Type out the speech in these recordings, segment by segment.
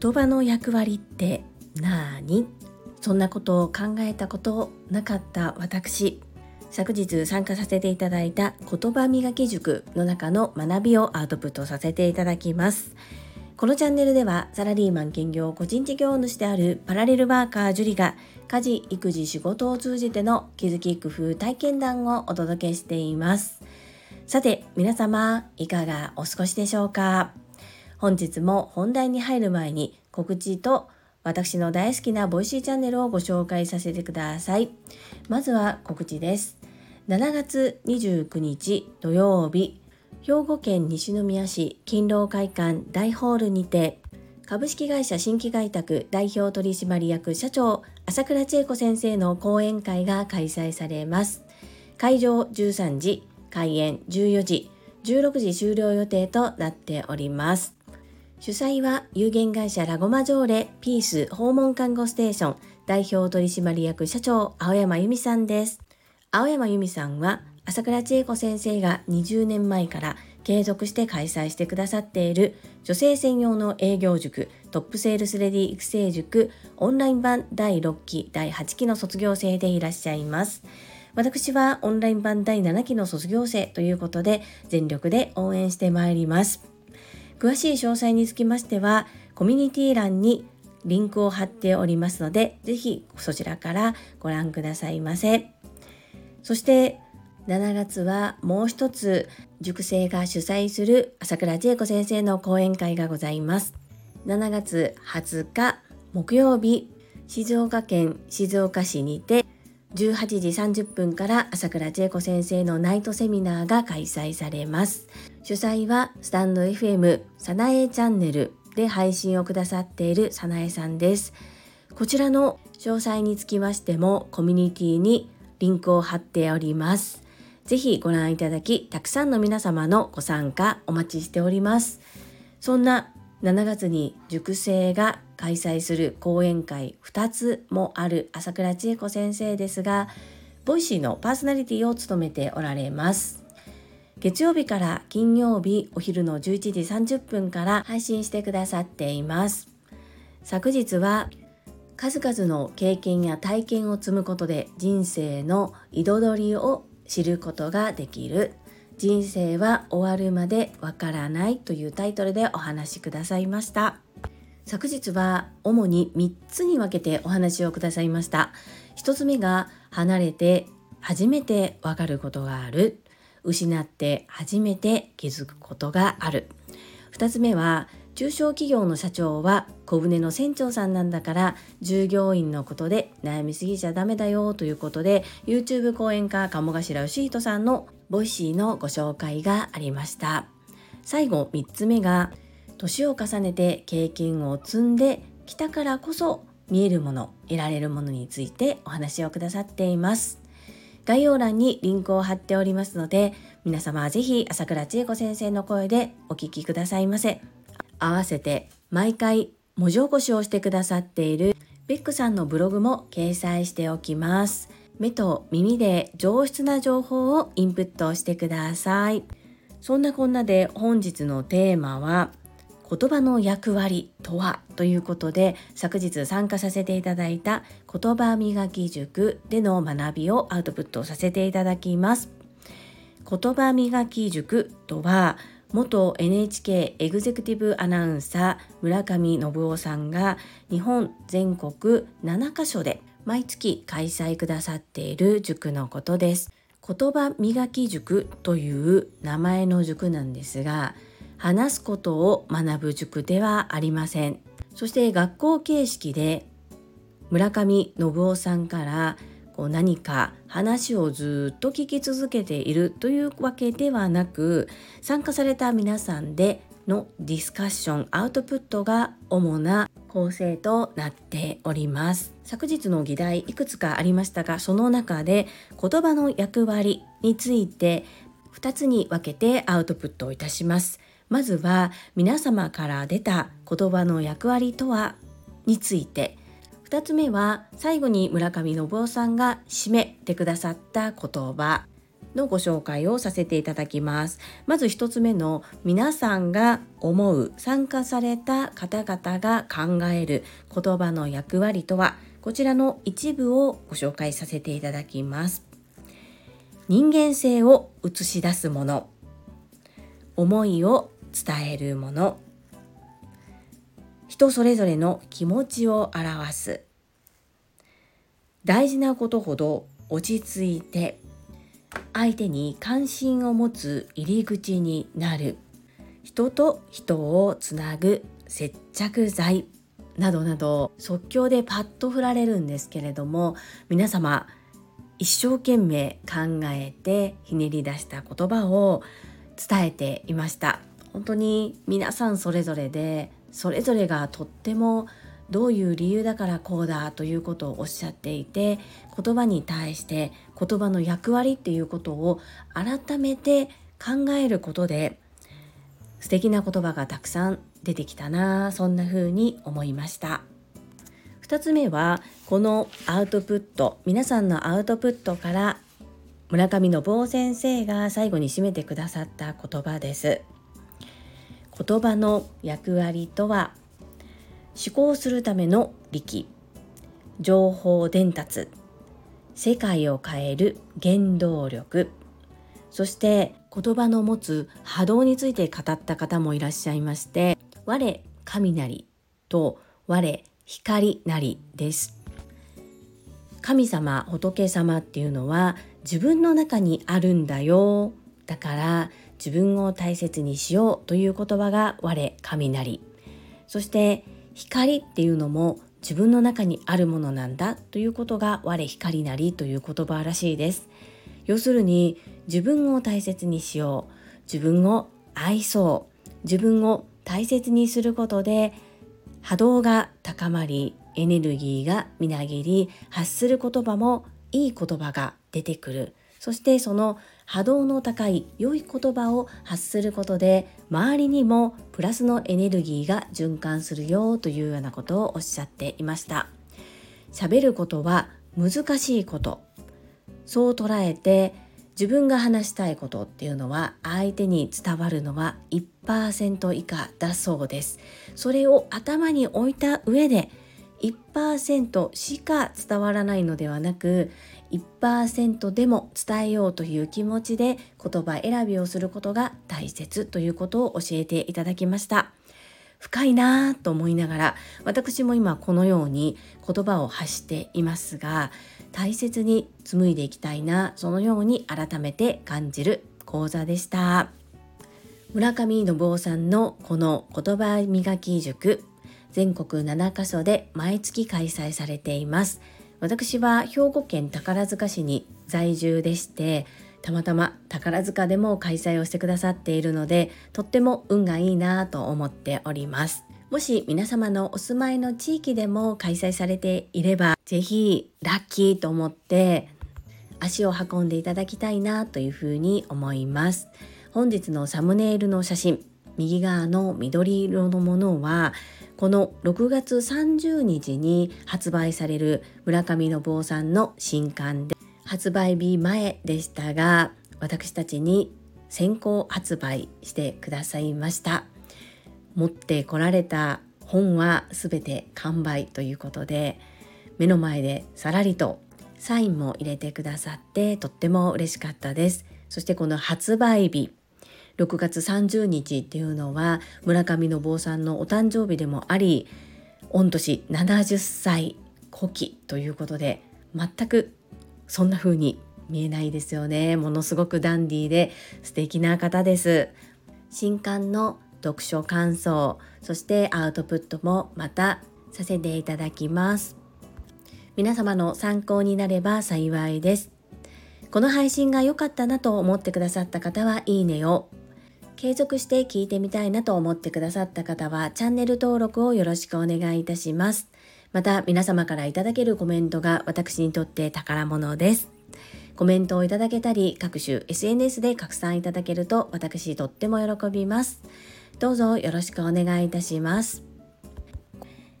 言葉の役割って何？そんなことを考えたことなかった私。昨日参加させていただいた言葉磨き塾の中の学びをアウトプットさせていただきます。このチャンネルではサラリーマン兼業個人事業主であるパラレルワーカージュリが家事育児仕事を通じての気づき工夫体験談をお届けしています。さて皆様いかがお過ごしでしょうか？本日も本題に入る前に告知と私の大好きな Voicy チャンネルをご紹介させてください。まずは告知です。7月29日土曜日、兵庫県西宮市勤労会館大ホールにて、株式会社新規開拓代表取締役社長朝倉千恵子先生の講演会が開催されます。会場13時、開演14時、16時終了予定となっております。主催は有限会社ラゴマジョーレピース訪問看護ステーション代表取締役社長青山由美さんです。青山由美さんは朝倉千恵子先生が20年前から継続して開催してくださっている女性専用の営業塾トップセールスレディ育成塾オンライン版第6期第8期の卒業生でいらっしゃいます。私はオンライン版第7期の卒業生ということで全力で応援してまいります。詳しい詳細につきましてはコミュニティ欄にリンクを貼っておりますので是非そちらからご覧くださいませそして7月はもう一つ塾生が主催する朝倉千恵子先生の講演会がございます7月20日木曜日静岡県静岡市にて18時30分から朝倉千恵子先生のナイトセミナーが開催されます。主催はスタンド FM さなえチャンネルで配信をくださっているさなえさんです。こちらの詳細につきましてもコミュニティにリンクを貼っております。ぜひご覧いただき、たくさんの皆様のご参加お待ちしております。そんな7月に塾生が開催する講演会2つもある朝倉千恵子先生ですが Voicy のパーソナリティを務めておられます。月曜日から金曜日お昼の11時30分から配信してくださっています。昨日は数々の経験や体験を積むことで人生の彩りを知ることができる人生は終わるまでわからないというタイトルでお話しくださいました。昨日は主に3つに分けてお話をくださいました。1つ目が離れて初めてわかることがある。失って初めて気づくことがある。2つ目は中小企業の社長は小舟の船長さんなんだから従業員のことで悩みすぎちゃダメだよということで YouTube 講演家鴨頭嘉人さんの Voicy のご紹介がありました。最後3つ目が年を重ねて経験を積んできたからこそ見えるもの得られるものについてお話をくださっています。概要欄にリンクを貼っておりますので皆様ぜひ朝倉千恵子先生の声でお聞きくださいませ。合わせて毎回文字起こしをしてくださっているベックさんのブログも掲載しておきます。目と耳で上質な情報をインプットしてください。そんなこんなで本日のテーマは言葉の役割とはということで昨日参加させていただいた言葉磨き塾での学びをアウトプットさせていただきます。言葉磨き塾とは元 NHK エグゼクティブアナウンサー村上信夫さんが日本全国7カ所で毎月開催くださっている塾のことです。言葉磨き塾という名前の塾なんですが、話すことを学ぶ塾ではありません。そして学校形式で村上信夫さんからこう何か話をずっと聞き続けているというわけではなく参加された皆さんでのディスカッションアウトプットが主な構成となっております。昨日の議題いくつかありましたがその中で言葉の役割について2つに分けてアウトプットをいたします。まずは皆様から出た言葉の役割とはについて。2つ目は最後に村上信夫さんが締めてくださった言葉。のご紹介をさせていただきます。まず1つ目の皆さんが思う参加された方々が考える言葉の役割とはこちらの一部をご紹介させていただきます。人間性を映し出すもの。思いを伝えるもの。人それぞれの気持ちを表す。大事なことほど落ち着いて相手に関心を持つ入り口になる。人と人をつなぐ接着剤。などなど即興でパッと振られるんですけれども皆様一生懸命考えてひねり出した言葉を伝えていました。本当に皆さんそれぞれでそれぞれがとってもどういう理由だからこうだということをおっしゃっていて言葉に対して言葉の役割っていうことを改めて考えることで素敵な言葉がたくさん出てきたなそんな風に思いました。2つ目はこのアウトプット皆さんのアウトプットから村上信夫先生が最後に締めてくださった言葉です。言葉の役割とは思考するための力情報伝達。世界を変える原動力。そして言葉の持つ波動について語った方もいらっしゃいまして我雷と我光なりです。神様仏様っていうのは自分の中にあるんだよ。だから自分を大切にしようという言葉が我雷そして光っていうのも自分の中にあるものなんだということが我光なりという言葉らしいです。要するに自分を大切にしよう。自分を愛そう。自分を大切にすることで波動が高まりエネルギーがみなぎり発する言葉もいい言葉が出てくる。そしてその波動の高い良い言葉を発することで周りにもプラスのエネルギーが循環するよというようなことをおっしゃっていました。喋ることは難しいこと。そう捉えて自分が話したいことっていうのは相手に伝わるのは1%以下だそうです。それを頭に置いた上で1%しか伝わらないのではなく1%でも伝えようという気持ちで言葉選びをすることが大切ということを教えていただきました。深いなぁと思いながら私も今このように言葉を発していますが大切に紡いでいきたいなそのように改めて感じる講座でした。村上信夫さんのこの言葉磨き塾全国7カ所で毎月開催されています。私は兵庫県宝塚市に在住でしてたまたま宝塚でも開催をしてくださっているのでとっても運がいいなと思っております。もし皆様のお住まいの地域でも開催されていれば是非ラッキーと思って足を運んでいただきたいなというふうに思います。本日のサムネイルの写真右側の緑色のものはこの6月30日に発売される村上信夫さんの新刊で発売日前でしたが私たちに先行発売してくださいました。持ってこられた本は全て完売ということで目の前でさらりとサインも入れてくださってとっても嬉しかったです。そしてこの発売日6月30日っていうのは村上信夫さんのお誕生日でもあり御年70歳古希ということで全くそんな風に見えないですよね。ものすごくダンディーで素敵な方です。新刊の読書感想そしてアウトプットもまたさせていただきます。皆様の参考になれば幸いです。この配信が良かったなと思ってくださった方はいいねを継続して聞いてみたいなと思ってくださった方はチャンネル登録をよろしくお願いいたします。また皆様からいただけるコメントが私にとって宝物です。コメントをいただけたり各種 SNS で拡散いただけると私とっても喜びます。どうぞよろしくお願いいたします。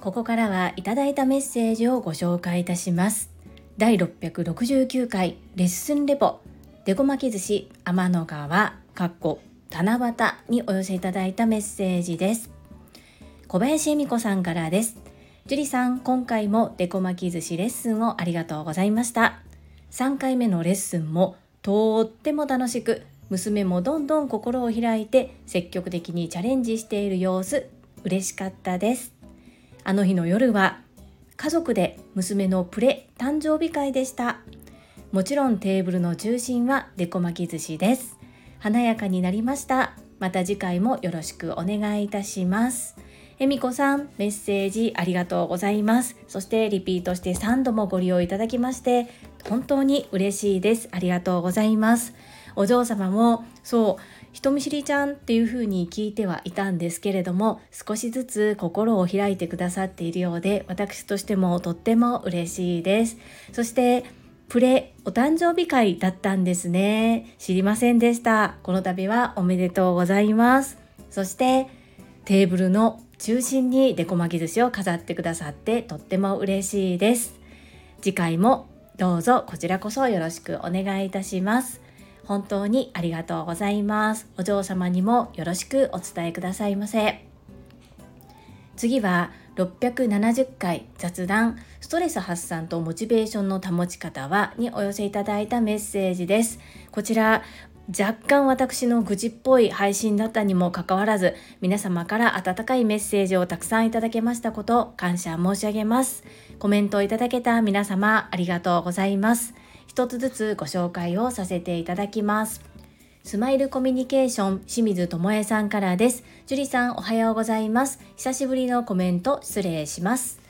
ここからはいただいたメッセージをご紹介いたします。第669回レッスンレポデコ巻き寿司天の川かっこ七夕にお寄せいただいたメッセージです。小林恵美子さんからです。樹里さん今回もデコ巻き寿司レッスンをありがとうございました。3回目のレッスンもとっても楽しく娘もどんどん心を開いて積極的にチャレンジしている様子嬉しかったです。あの日の夜は家族で娘のプレ誕生日会でした。もちろんテーブルの中心はデコ巻き寿司です。華やかになりました。また次回もよろしくお願いいたします。えみこさんメッセージありがとうございます。そしてリピートして3度もご利用いただきまして本当に嬉しいです。ありがとうございます。お嬢様もそう人見知りちゃんっていう風に聞いてはいたんですけれども少しずつ心を開いてくださっているようで私としてもとっても嬉しいです。そしてプレお誕生日会だったんですね。知りませんでした。この度はおめでとうございます。そしてテーブルの中心にデコ巻き寿司を飾ってくださってとっても嬉しいです。次回もどうぞこちらこそよろしくお願いいたします。本当にありがとうございます。お嬢様にもよろしくお伝えくださいませ。次は670回雑談ストレス発散とモチベーションの保ち方はにお寄せいただいたメッセージです。こちら若干私の愚痴っぽい配信だったにもかかわらず皆様から温かいメッセージをたくさんいただけましたこと感謝申し上げます。コメントをいただけた皆様ありがとうございます。一つずつご紹介をさせていただきます。スマイルコミュニケーション清水智恵さんからです。樹里さんおはようございます。久しぶりのコメント失礼します。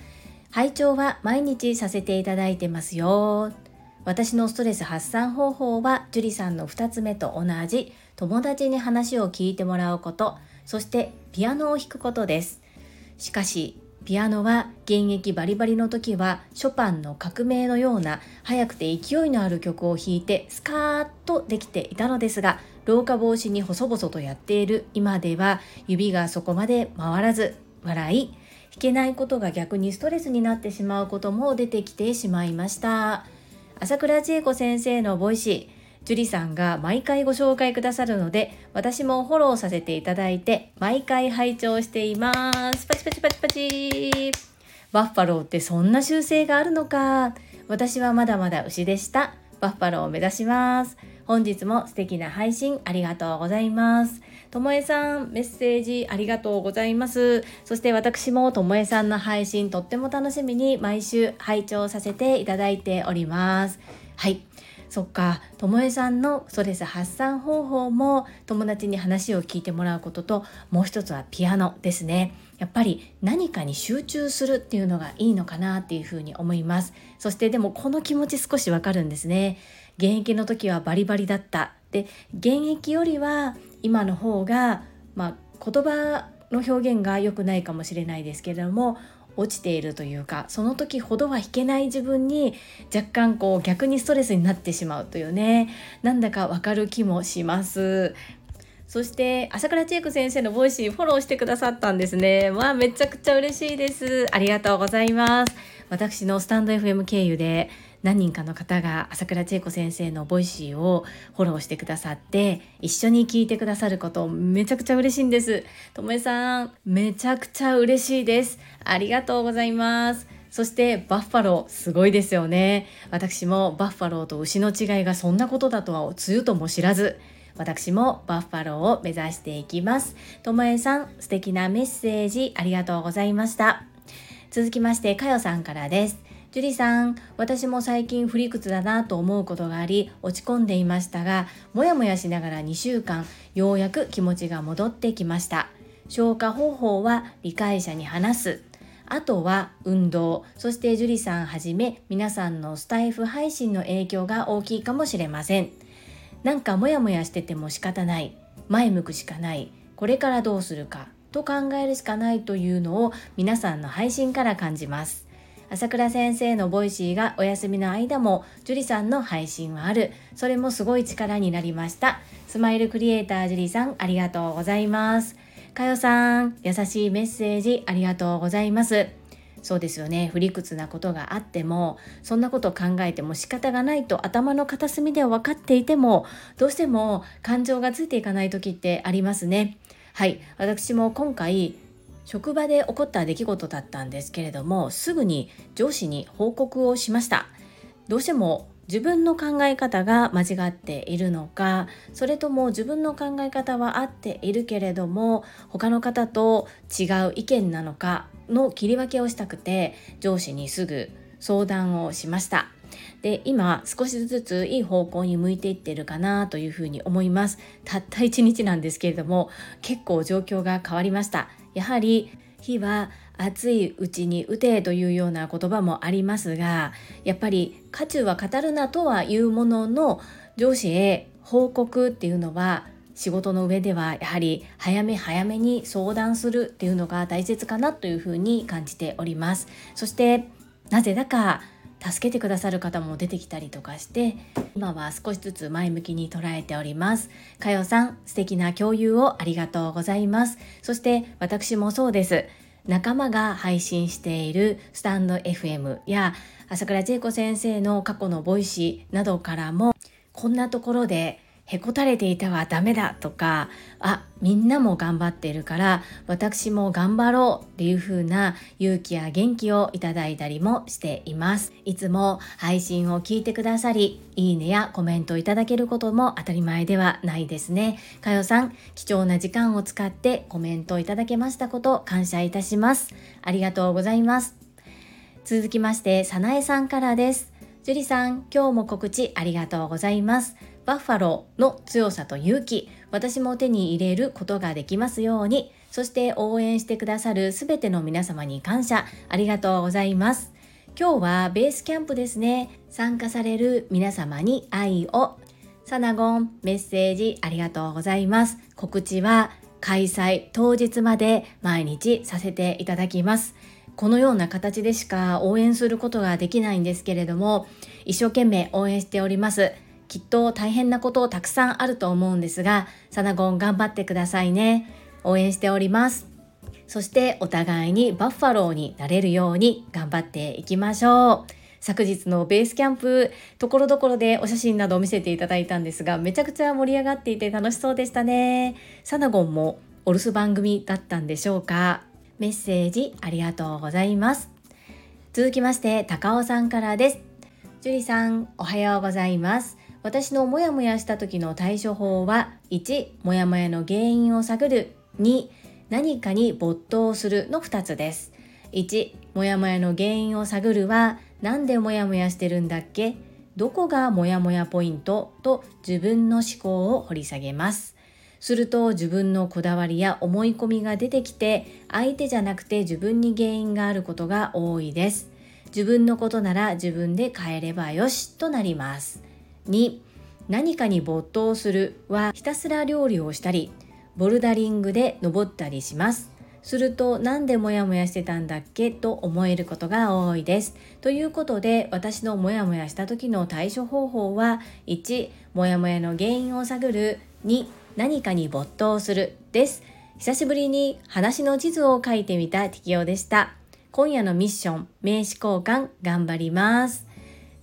拝聴は毎日させていただいてますよ。私のストレス発散方法は樹里さんの2つ目と同じ友達に話を聞いてもらうことそしてピアノを弾くことです。しかしピアノは現役バリバリの時はショパンの革命のような速くて勢いのある曲を弾いてスカーッとできていたのですが老化防止に細々とやっている今では指がそこまで回らず笑い弾けないことが逆にストレスになってしまうことも出てきてしまいました。朝倉千恵子先生のボイシー樹里さんが毎回ご紹介くださるので私もフォローさせていただいて毎回拝聴しています。パチパチパチパチ。バッファローってそんな習性があるのか。私はまだまだ牛でした。バッファローを目指します。本日も素敵な配信ありがとうございます。ともえさんメッセージありがとうございます。そして私もともえさんの配信とっても楽しみに毎週拝聴させていただいております。はい。そっかともえさんのストレス発散方法も友達に話を聞いてもらうことともう一つはピアノですね。やっぱり何かに集中するっていうのがいいのかなっていうふうに思います。そしてでもこの気持ち少しわかるんですね。現役の時はバリバリだった。で現役よりは今の方が、まあ、言葉の表現が良くないかもしれないですけれども落ちているというかその時ほどは弾けない自分に若干こう逆にストレスになってしまうというね。なんだかわかる気もします。そして朝倉千恵子先生のボイシーフォローしてくださったんですね。まあめちゃくちゃ嬉しいです。ありがとうございます。私のスタンド FM 経由で何人かの方が朝倉千恵子先生のボイシーをフォローしてくださって一緒に聞いてくださることめちゃくちゃ嬉しいんです。ともえさんめちゃくちゃ嬉しいです。ありがとうございます。そしてバッファローすごいですよね。私もバッファローと牛の違いがそんなことだとはつゆとも知らず私もバッファローを目指していきます。ともえさん素敵なメッセージありがとうございました。続きましてかよさんからです。樹里さん、私も最近不理屈だなと思うことがあり、落ち込んでいましたが、もやもやしながら2週間、ようやく気持ちが戻ってきました。消化方法は理解者に話す。あとは運動、そして樹里さんはじめ皆さんのスタイフ配信の影響が大きいかもしれません。なんかモヤモヤしてても仕方ない。前向くしかない。これからどうするか。と考えるしかないというのを皆さんの配信から感じます。朝倉先生のボイシーがお休みの間も樹里さんの配信はある。それもすごい力になりました。スマイルクリエイター樹里さんありがとうございます。かよさん優しいメッセージありがとうございます。そうですよね。不理屈なことがあってもそんなことを考えても仕方がないと頭の片隅では分かっていてもどうしても感情がついていかない時ってありますね。はい。私も今回職場で起こった出来事だったんですけれどもすぐに上司に報告をしました。どうしても自分の考え方が間違っているのかそれとも自分の考え方は合っているけれども他の方と違う意見なのかの切り分けをしたくて上司にすぐ相談をしました。で今少しずついい方向に向いていってるかなというふうに思います。たった1日なんですけれども結構状況が変わりました。やはり火は熱いうちに打てというような言葉もありますがやっぱり渦中は語るなとはいうものの上司へ報告っていうのは仕事の上ではやはり早め早めに相談するっていうのが大切かなというふうに感じております。そしてなぜだか助けてくださる方も出てきたりとかして今は少しずつ前向きに捉えております。かよさん素敵な共有をありがとうございます。そして私もそうです。仲間が配信しているスタンド FM や朝倉千恵子先生の過去のボイシーなどからもこんなところでへこたれていてはダメだとかあみんなも頑張っているから私も頑張ろうっていう風な勇気や元気をいただいたりもしています。いつも配信を聞いてくださりいいねやコメントいただけることも当たり前ではないですね。かよさん貴重な時間を使ってコメントいただけましたこと感謝いたします。ありがとうございます。続きましてさなえさんからです。樹里さん今日も告知ありがとうございます。バッファローの強さと勇気私も手に入れることができますようにそして応援してくださるすべての皆様に感謝ありがとうございます。今日はベースキャンプですね。参加される皆様に愛をサナゴンメッセージありがとうございます。告知は開催当日まで毎日させていただきます。このような形でしか応援することができないんですけれども一生懸命応援しております。きっと大変なことたくさんあると思うんですが、サナゴン頑張ってくださいね。応援しております。そしてお互いにバッファローになれるように頑張っていきましょう。昨日のベースキャンプ、ところどころでお写真などを見せていただいたんですが、めちゃくちゃ盛り上がっていて楽しそうでしたね。サナゴンもお留守番組だったんでしょうか。メッセージありがとうございます。続きまして、高尾さんからです。樹里さん、おはようございます。私のモヤモヤした時の対処法は1モヤモヤの原因を探る。2何かに没頭するの2つです。1モヤモヤの原因を探るは何でモヤモヤしてるんだっけ？どこがモヤモヤポイント？と自分の思考を掘り下げます。すると自分のこだわりや思い込みが出てきて相手じゃなくて自分に原因があることが多いです。自分のことなら自分で変えればよしとなります。2何かに没頭するはひたすら料理をしたりボルダリングで登ったりします。すると何でモヤモヤしてたんだっけ？と思えることが多いです。ということで私のモヤモヤした時の対処方法は1モヤモヤの原因を探る。2何かに没頭するです。久しぶりに話の地図を書いてみた適用でした。今夜のミッション名刺交換頑張ります。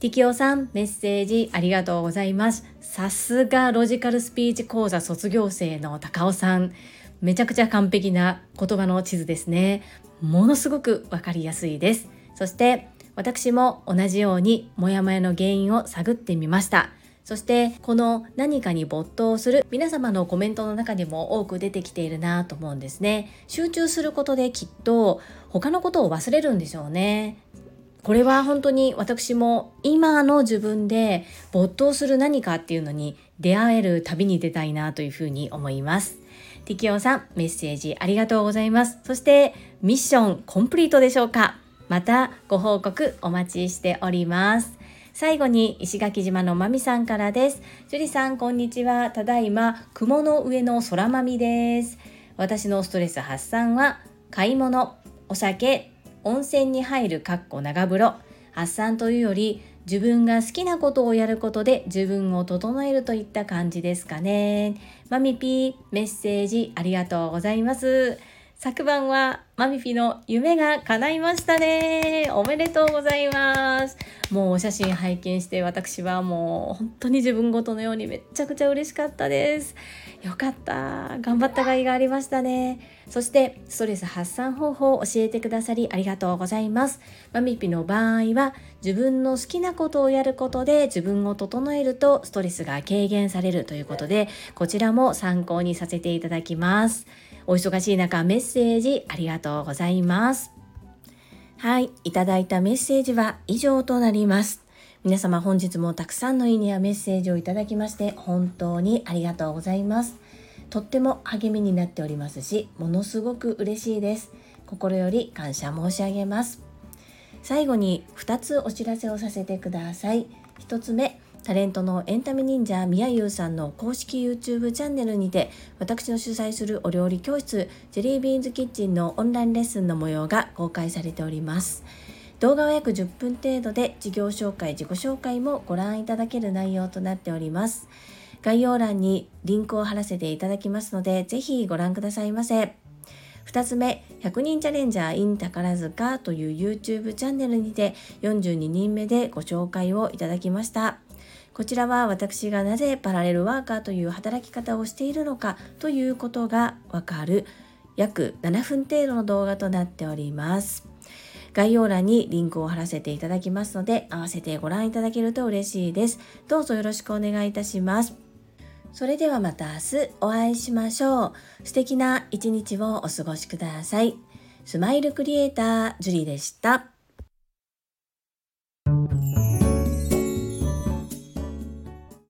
ティキオさん、メッセージありがとうございます。さすがロジカルスピーチ講座卒業生の高尾さん。めちゃくちゃ完璧な言葉の地図ですね。ものすごくわかりやすいです。そして私も同じようにモヤモヤの原因を探ってみました。そしてこの何かに没頭する皆様のコメントの中にも多く出てきているなと思うんですね。集中することできっと他のことを忘れるんでしょうね。これは本当に私も今の自分で没頭する何かっていうのに出会える旅に出たいなというふうに思います。ティキオさん、メッセージありがとうございます。そしてミッションコンプリートでしょうかまたご報告お待ちしております。最後に石垣島のまみさんからです。樹里さん、こんにちは。ただいま、雲の上の空まみです。私のストレス発散は、買い物、お酒、温泉に入るかっこ長風呂発散というより自分が好きなことをやることで自分を整えるといった感じですかね。マミピーメッセージありがとうございます。昨晩はマミピの夢が叶いましたね。おめでとうございます。もうお写真拝見して私はもう本当に自分ごとのようにめっちゃくちゃ嬉しかったです。よかった。頑張った甲斐がありましたね。そしてストレス発散方法を教えてくださりありがとうございます。マミピの場合は自分の好きなことをやることで自分を整えるとストレスが軽減されるということでこちらも参考にさせていただきます。お忙しい中メッセージありがとうございますはい、いただいたメッセージは以上となります。皆様本日もたくさんのいいねやメッセージをいただきまして本当にありがとうございます。とっても励みになっておりますし、ものすごく嬉しいです。心より感謝申し上げます。最後に2つお知らせをさせてください。1つ目、タレントのエンタメ忍者みやゆうさんの公式 YouTube チャンネルにて私の主催するお料理教室ジェリービーンズキッチンのオンラインレッスンの模様が公開されております。動画は約10分程度で事業紹介自己紹介もご覧いただける内容となっております。概要欄にリンクを貼らせていただきますのでぜひご覧くださいませ。2つ目100人チャレンジャー in 宝塚という YouTube チャンネルにて42人目でご紹介をいただきました。こちらは私がなぜパラレルワーカーという働き方をしているのかということがわかる約7分程度の動画となっております概要欄にリンクを貼らせていただきますので、合わせてご覧いただけると嬉しいです。どうぞよろしくお願いいたします。それではまた明日お会いしましょう。素敵な一日をお過ごしください。スマイルクリエイター、ジュリでした。